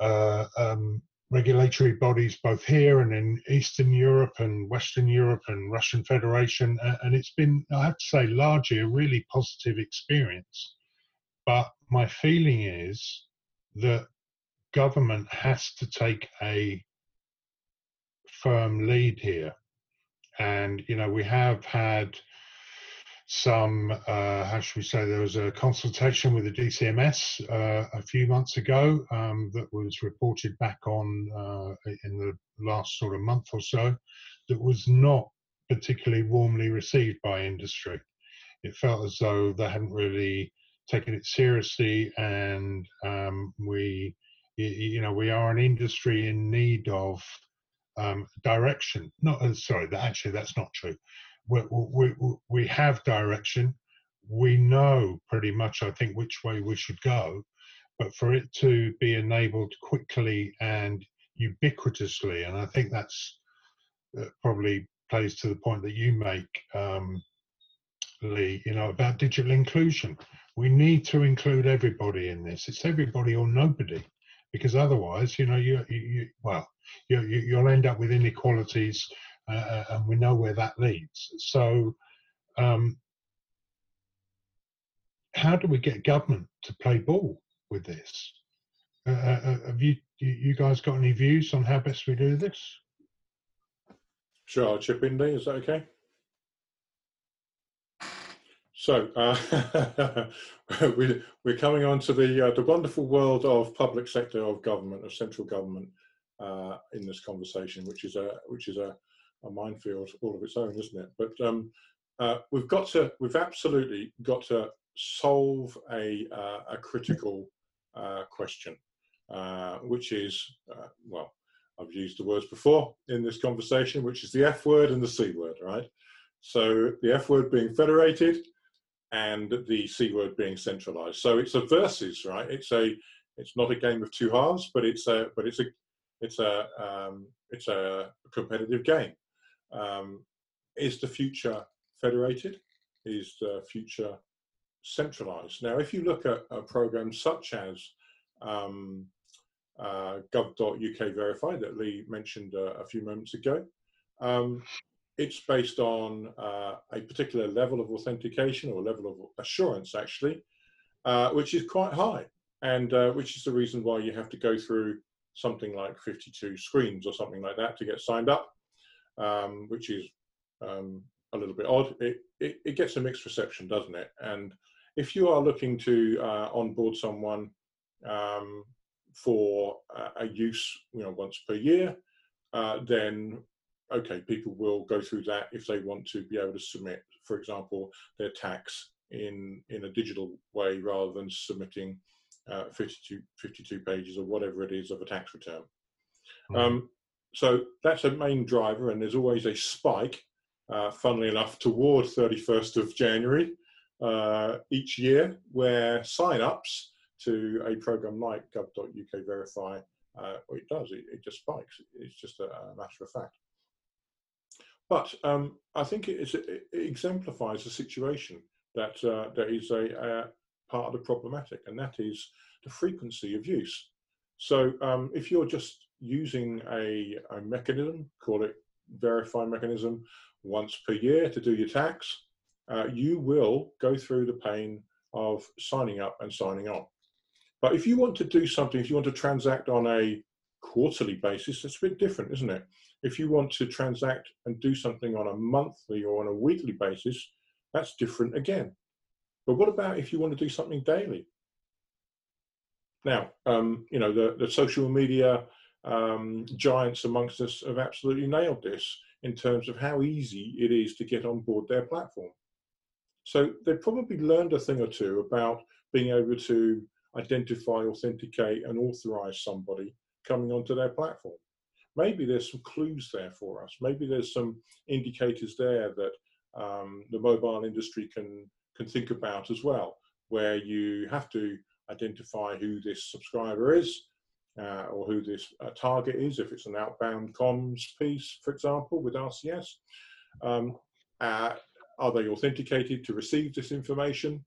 uh, um, regulatory bodies both here and in Eastern Europe and Western Europe and Russian Federation, and it's been, I have to say, largely a really positive experience. But my feeling is that government has to take a firm lead here. And, you know, we have had some, uh, how should we say, there was a consultation with the DCMS uh, a few months ago um, that was reported back on uh, in the last sort of month or so that was not particularly warmly received by industry. it felt as though they hadn't really taken it seriously, and um, we, you know, we are an industry in need of um, direction. Not uh, sorry, that actually that's not true. We, we, we have direction. We know pretty much, I think, which way we should go, but for it to be enabled quickly and ubiquitously, and I think that's uh, probably plays to the point that you make, um, Lee, you know, about digital inclusion. We need to include everybody in this. It's everybody or nobody, because otherwise, you know, you, you, you well, you, you, will end up with inequalities, uh, uh, and we know where that leads. So, um, how do we get government to play ball with this? Uh, uh, uh have you you guys got any views on how best we do this? Sure, I'll chip in there. Is that okay? So uh, we, are coming on to the uh, the wonderful world of public sector of government, of central government, uh, in this conversation, which is a which is a, a minefield all of its own, isn't it? But um, uh, we've got to we've absolutely got to solve a uh, a critical uh, question, which is well I've used the words before in this conversation, which is the F word and the C word, right? So the F word being federated and the C word being centralized. So it's a versus, right? It's a it's not a game of two halves, but it's a but it's a it's a um, it's a competitive game. Um, is the future federated? Is the future centralized? Now, if you look at a program such as um, uh, gov.uk verify that Lee mentioned uh, a few moments ago. Um, it's based on uh, a particular level of authentication or level of assurance, actually, uh, which is quite high, and uh, which is the reason why you have to go through something like 52 screens or something like that to get signed up, um, which is um, a little bit odd. It, it, it, gets a mixed reception, doesn't it? And if you are looking to uh, onboard someone um, for a use you know once per year, uh, then okay, people will go through that if they want to be able to submit, for example, their tax in in a digital way rather than submitting uh, 52, 52 pages or whatever it is of a tax return. Mm-hmm. Um, so that's a main driver, and there's always a spike, uh, funnily enough, toward 31st of January uh, each year, where sign-ups to a program like gov.uk verify, uh, well, it does, it, it, just spikes. It's just a, a matter of fact. But um, I think it, it, exemplifies a situation that, uh, that is a, part of the problematic, and that is the frequency of use. So um, if you're just using a, a mechanism, call it verify mechanism, once per year to do your tax, uh, you will go through the pain of signing up and signing on. But if you want to do something, if you want to transact on a quarterly basis, it's a bit different, isn't it? If you want to transact and do something on a monthly or on a weekly basis, that's different again. But what about if you want to do something daily? Now, um, you know, the, the social media um, giants amongst us have absolutely nailed this in terms of how easy it is to get on board their platform. So they've probably learned a thing or two about being able to identify, authenticate, and authorize somebody coming onto their platform. Maybe there's some clues there for us. Maybe there's some indicators there that um, the mobile industry can can think about as well, where you have to identify who this subscriber is uh, or who this uh, target is, if it's an outbound comms piece, for example, with RCS. Um, uh, are they authenticated to receive this information?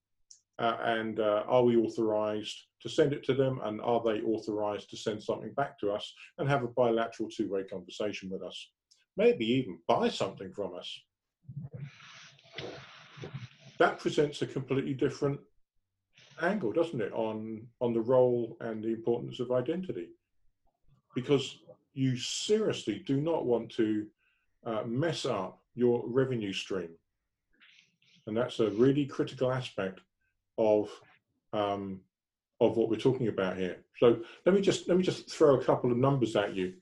Uh, and uh, are we authorized to send it to them? And are they authorized to send something back to us and have a bilateral two-way conversation with us? Maybe even buy something from us. That presents a completely different angle doesn't it on on the role and the importance of identity? Because you seriously do not want to uh, mess up your revenue stream. And that's a really critical aspect of um, of what we're talking about here. So let me just let me just throw a couple of numbers at you.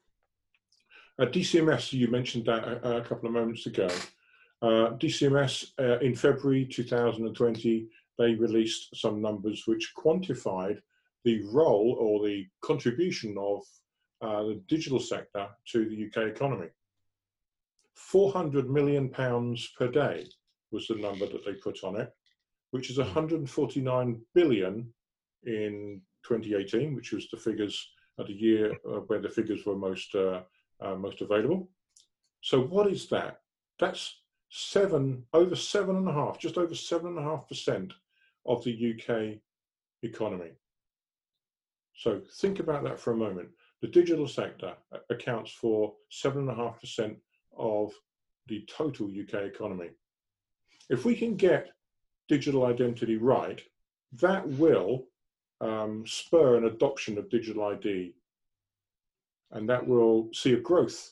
Uh, DCMS, you mentioned that a, a, couple of moments ago. Uh, DCMS uh, in February 2020, they released some numbers which quantified the role or the contribution of uh, the digital sector to the UK economy. 400 million pounds per day was the number that they put on it, which is 149 billion in 2018, which was the figures at the year uh, where the figures were most uh, uh, most available. So what is that? That's seven over seven and a half, just over seven and a half percent of the UK economy. So think about that for a moment. The digital sector accounts for seven and a half percent of the total UK economy. If we can get digital identity right, that will um, spur an adoption of digital ID, and that will see a growth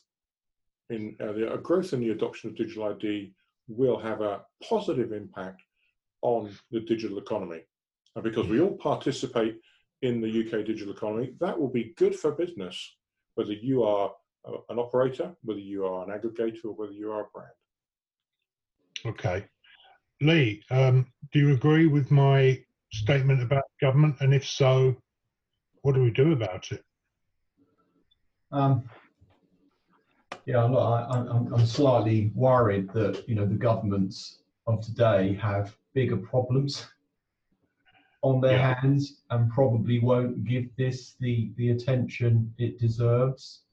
in uh, the, a growth in the adoption of digital ID will have a positive impact on the digital economy. And because we all participate in the UK digital economy, that will be good for business, whether you are an operator, whether you are an aggregator, or whether you are a brand. Okay. Lee, um, do you agree with my statement about government? And if so, what do we do about it? Um, yeah, look, I, am I'm slightly worried that you know the governments of today have bigger problems on their yeah. hands and probably won't give this the the attention it deserves.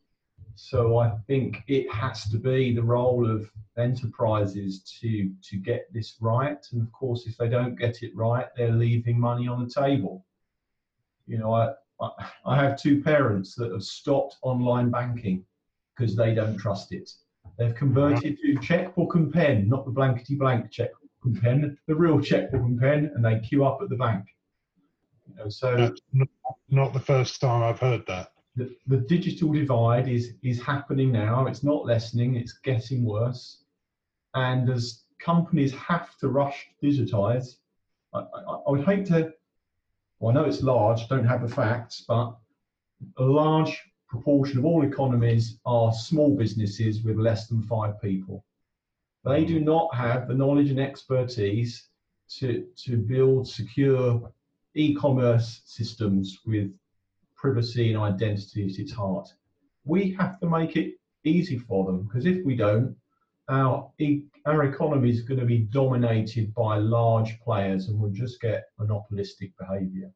So I think it has to be the role of enterprises to to get this right. And of course, if they don't get it right, they're leaving money on the table. You know, I I, have two parents that have stopped online banking because they don't trust it. They've converted to checkbook and pen, not the blankety blank checkbook and pen, the real checkbook and pen, and they queue up at the bank. You know, so not, not the first time I've heard that the, the digital divide is is happening now. It's not lessening. It's getting worse. And as companies have to rush to digitize, I, I, I would hate to. Well, I know it's large. Don't have the facts, but a large proportion of all economies are small businesses with less than five people. They do mm. not have the knowledge and expertise to, to build secure e-commerce systems with privacy and identity at its heart. We have to make it easy for them because if we don't, our our economy is going to be dominated by large players and we'll just get monopolistic behaviour.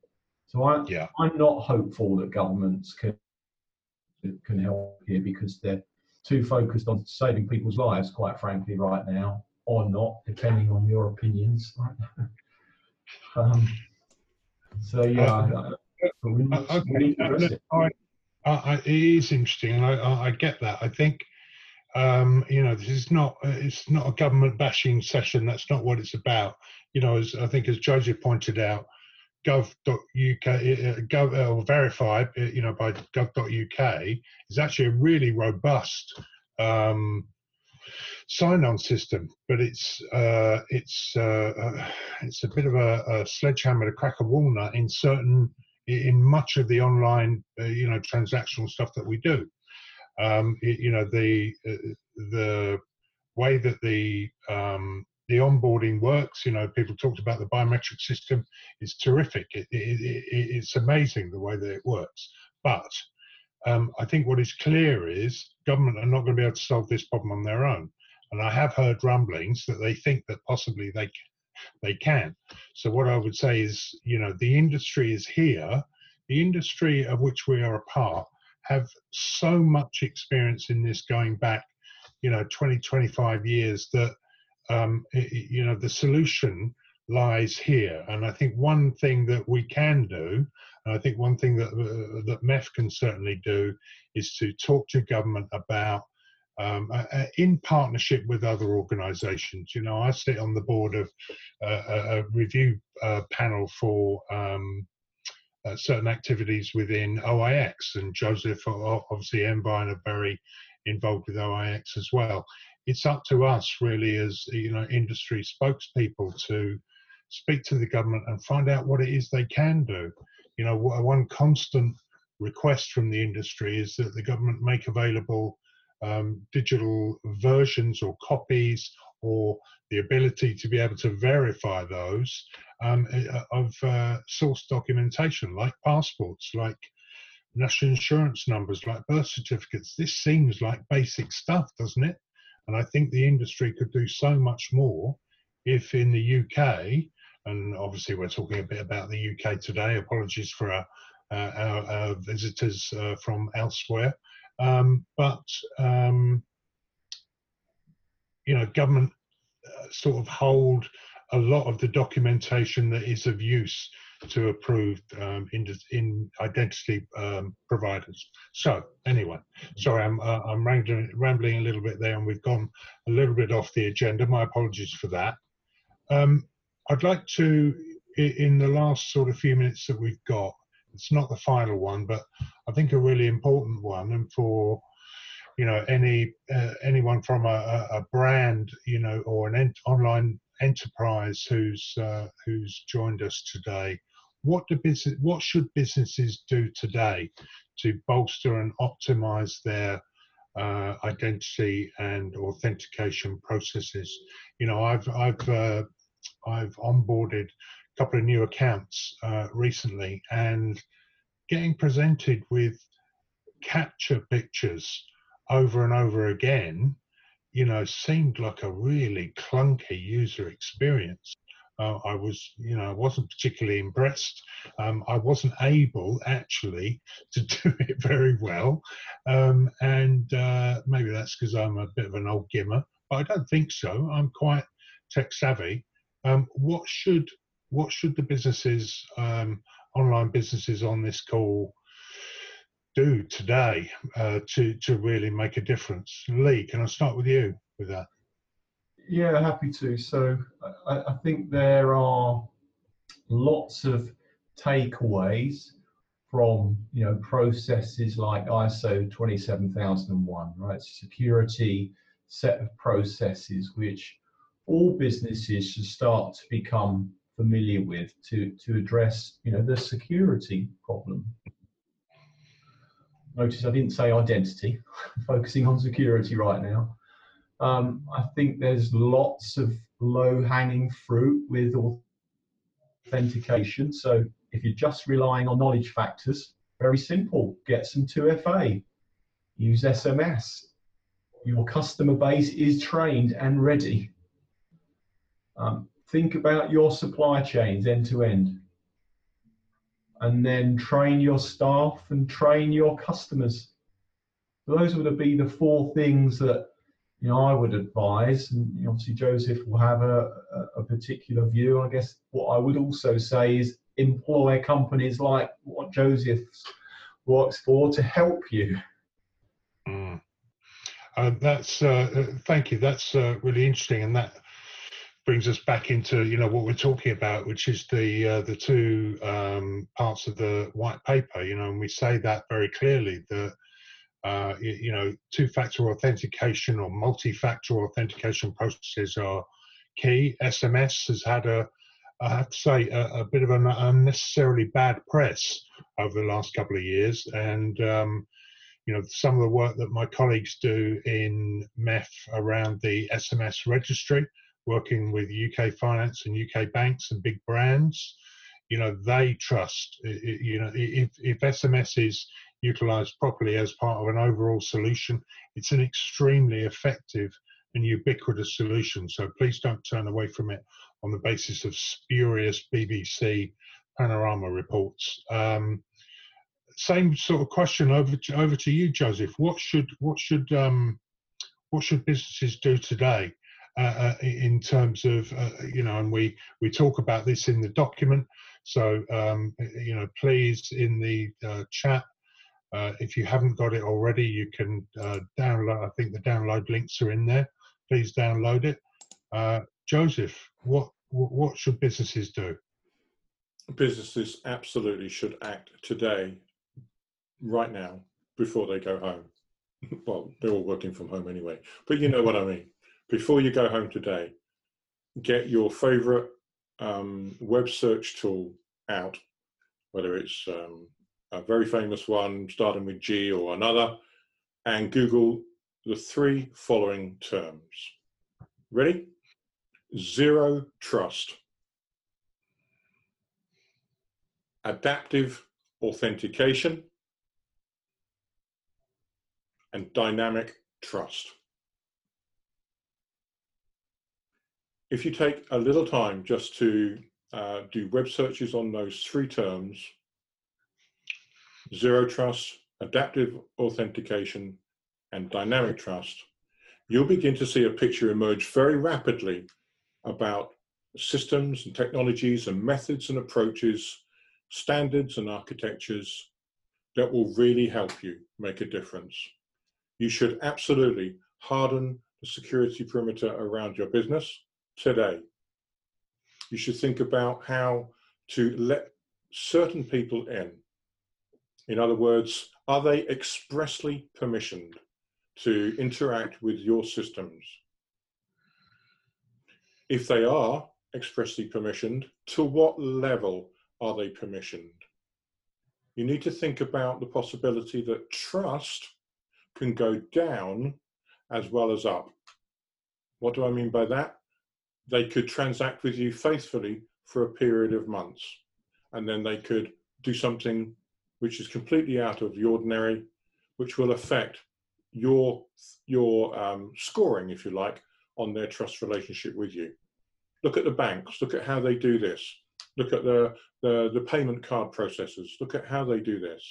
So I, yeah. I'm not hopeful that governments can can help here because they're too focused on saving people's lives, quite frankly, right now, or not, depending on your opinions. um, so yeah, uh, okay. I, I, it is interesting, and I, I, get that. I think um, you know this is not it's not a government bashing session. That's not what it's about. You know, as I think as Joseph pointed out, gov.uk uh, gov uh, or verified, uh, you know, by gov.uk is actually a really robust. Um, sign-on system, but it's uh, it's uh, uh, it's a bit of a, a, sledgehammer to crack a walnut in certain in much of the online, uh, you know, transactional stuff that we do. Um, it, you know, the uh, the way that the um, the onboarding works. You know, people talked about the biometric system. It's terrific. It, it, it's amazing the way that it works. But um, I think what is clear is government are not going to be able to solve this problem on their own. And I have heard rumblings that they think that possibly they they can. So what I would say is, you know, the industry is here. The industry of which we are a part have so much experience in this going back, you know, 20, 25 years that, um, it, you know, the solution lies here. And I think one thing that we can do, and I think one thing that uh, that MEF can certainly do, is to talk to government about um, uh, in partnership with other organisations. You know, I sit on the board of uh, a, review uh, panel for um, uh, certain activities within OIX, and Joseph, obviously, Mvine are very involved with OIX as well. It's up to us, really, as you know, industry spokespeople, to speak to the government and find out what it is they can do. You know, one constant request from the industry is that the government make available um, digital versions or copies or the ability to be able to verify those um, uh, of uh, source documentation like passports, like national insurance numbers, like birth certificates. This seems like basic stuff, doesn't it? And I think the industry could do so much more if in the UK, and obviously we're talking a bit about the UK today, apologies for our, uh, our, our visitors uh, from elsewhere, um, but um, you know, government uh, sort of hold a lot of the documentation that is of use to approved um, in, in, identity um, providers. So anyway, sorry, I'm uh, I'm rambling, rambling a little bit there, and we've gone a little bit off the agenda. My apologies for that. Um, I'd like to, in the last sort of few minutes that we've got, it's not the final one, but I think a really important one, and for you know any uh, anyone from a, a, brand, you know, or an ent- online enterprise who's uh, who's joined us today. What do business? What should businesses do today to bolster and optimize their uh, identity and authentication processes? You know, I've I've uh, I've onboarded couple of new accounts uh, recently, and getting presented with CAPTCHA pictures over and over again, you know, seemed like a really clunky user experience. Uh, I was, you know, I wasn't particularly impressed. Um, I wasn't able actually to do it very well, um, and uh, maybe that's because I'm a bit of an old gimmer. But I don't think so. I'm quite tech savvy. Um, what should what should the businesses, um, online businesses on this call, do today uh, to to really make a difference? Lee, can I start with you with that? Yeah, happy to. So I, I think there are lots of takeaways from you know processes like ISO 27001, right? Security set of processes which all businesses should start to become familiar with to, to address you know the security problem. Notice I didn't say identity, focusing on security right now. Um, I think there's lots of low hanging fruit with authentication. So if you're just relying on knowledge factors, very simple, get some 2FA, use SMS. Your customer base is trained and ready. Um, think about your supply chains end to end. And then train your staff and train your customers. Those would be the four things that you know I would advise. And obviously Joseph will have a, a, particular view. I guess what I would also say is employ companies like what Joseph works for to help you. Mm. Uh, that's uh, uh thank you. That's uh, really interesting, and that brings us back into you know what we're talking about, which is the uh, the two um, parts of the white paper. You know, and we say that very clearly that uh, you, you, know two-factor authentication or multi-factor authentication processes are key. SMS has had a I have to say a, a bit of an unnecessarily bad press over the last couple of years, and um, you know some of the work that my colleagues do in MEF around the SMS registry working with UK finance and UK banks and big brands, you know, they trust, you know, if, if SMS is utilized properly as part of an overall solution, it's an extremely effective and ubiquitous solution. So please don't turn away from it on the basis of spurious BBC panorama reports. Um, same sort of question over to, over to you, Joseph. What should what should um, what should businesses do today uh, uh in terms of uh, you know, and we we talk about this in the document. So um, you know, please in the uh, chat, uh, if you haven't got it already, you can uh, download. I think the download links are in there. Please download it. Joseph, what what should businesses do? Businesses absolutely should act today, right now, before they go home. well, they're all working from home anyway, but you know what I mean before you go home today, get your favorite um, web search tool out, whether it's um, a very famous one starting with G or another, and Google the three following terms Ready? Zero trust. Adaptive authentication and dynamic trust. If you take a little time just to uh, do web searches on those three terms, zero trust, adaptive authentication, and dynamic trust, you'll begin to see a picture emerge very rapidly about systems and technologies and methods and approaches, standards and architectures that will really help you make a difference. You should absolutely harden the security perimeter around your business today. You should think about how to let certain people in. In other words, are they expressly permissioned to interact with your systems? If they are expressly permissioned, to what level are they permissioned? You need to think about the possibility that trust can go down as well as up. What do I mean by that? They could transact with you faithfully for a period of months, and then they could do something which is completely out of the ordinary, which will affect your your um, scoring, if you like, on their trust relationship with you. Look at the banks. Look at how they do this. Look at the the, the payment card processors. Look at how they do this.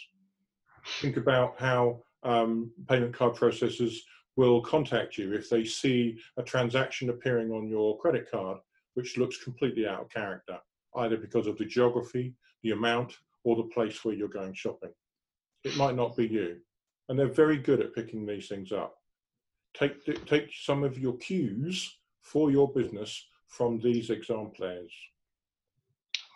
Think about how um, payment card processors will contact you if they see a transaction appearing on your credit card which looks completely out of character, either because of the geography, the amount, or the place where you're going shopping. It might not be you. And they're very good at picking these things up. Take, take some of your cues for your business from these exemplars.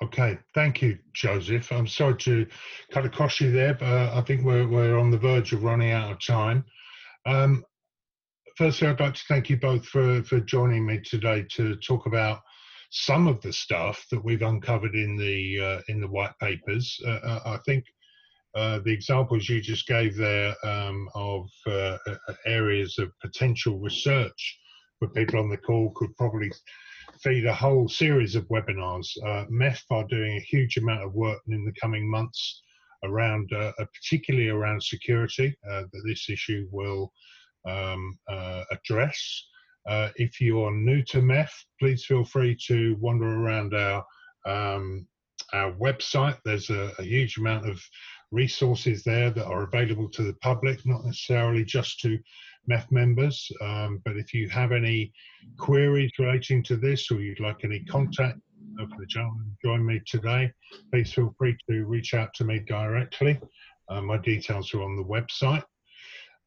Okay, thank you, Joseph. I'm sorry to cut across you there, but uh, I think we're, we're on the verge of running out of time. Um, firstly, I'd like to thank you both for, for joining me today to talk about some of the stuff that we've uncovered in the uh, in the white papers. Uh, uh I think uh, the examples you just gave there um, of uh, areas of potential research for people on the call could probably feed a whole series of webinars. Uh, MEF are doing a huge amount of work in the coming months around, uh, uh particularly around security, uh, that this issue will um, uh, address. Uh, if you are new to MEF, please feel free to wander around our um, our website. There's a, a huge amount of resources there that are available to the public, not necessarily just to MEF members. Um, but if you have any queries relating to this or you'd like any contact for the gentleman join me today, please feel free to reach out to me directly. Uh, my details are on the website.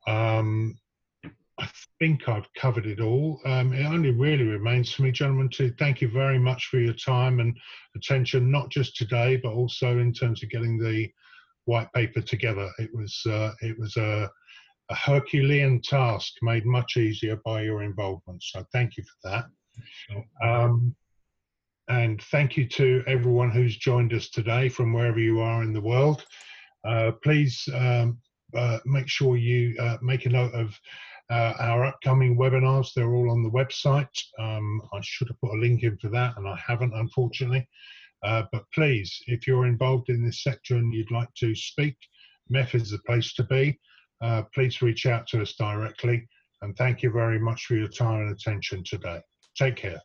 Um, I think I've covered it all. Um, it only really remains for me, gentlemen, to thank you very much for your time and attention, not just today, but also in terms of getting the white paper together. It was uh, it was a a Herculean task made much easier by your involvement. So thank you for that. Um, and thank you to everyone who's joined us today from wherever you are in the world. Uh, please um, uh, make sure you uh, make a note of uh, our upcoming webinars. They're all on the website. Um, I should have put a link in for that, and I haven't, unfortunately. Uh, but please, if you're involved in this sector and you'd like to speak, MEF is the place to be uh, please reach out to us directly. And thank you very much for your time and attention today. Take care.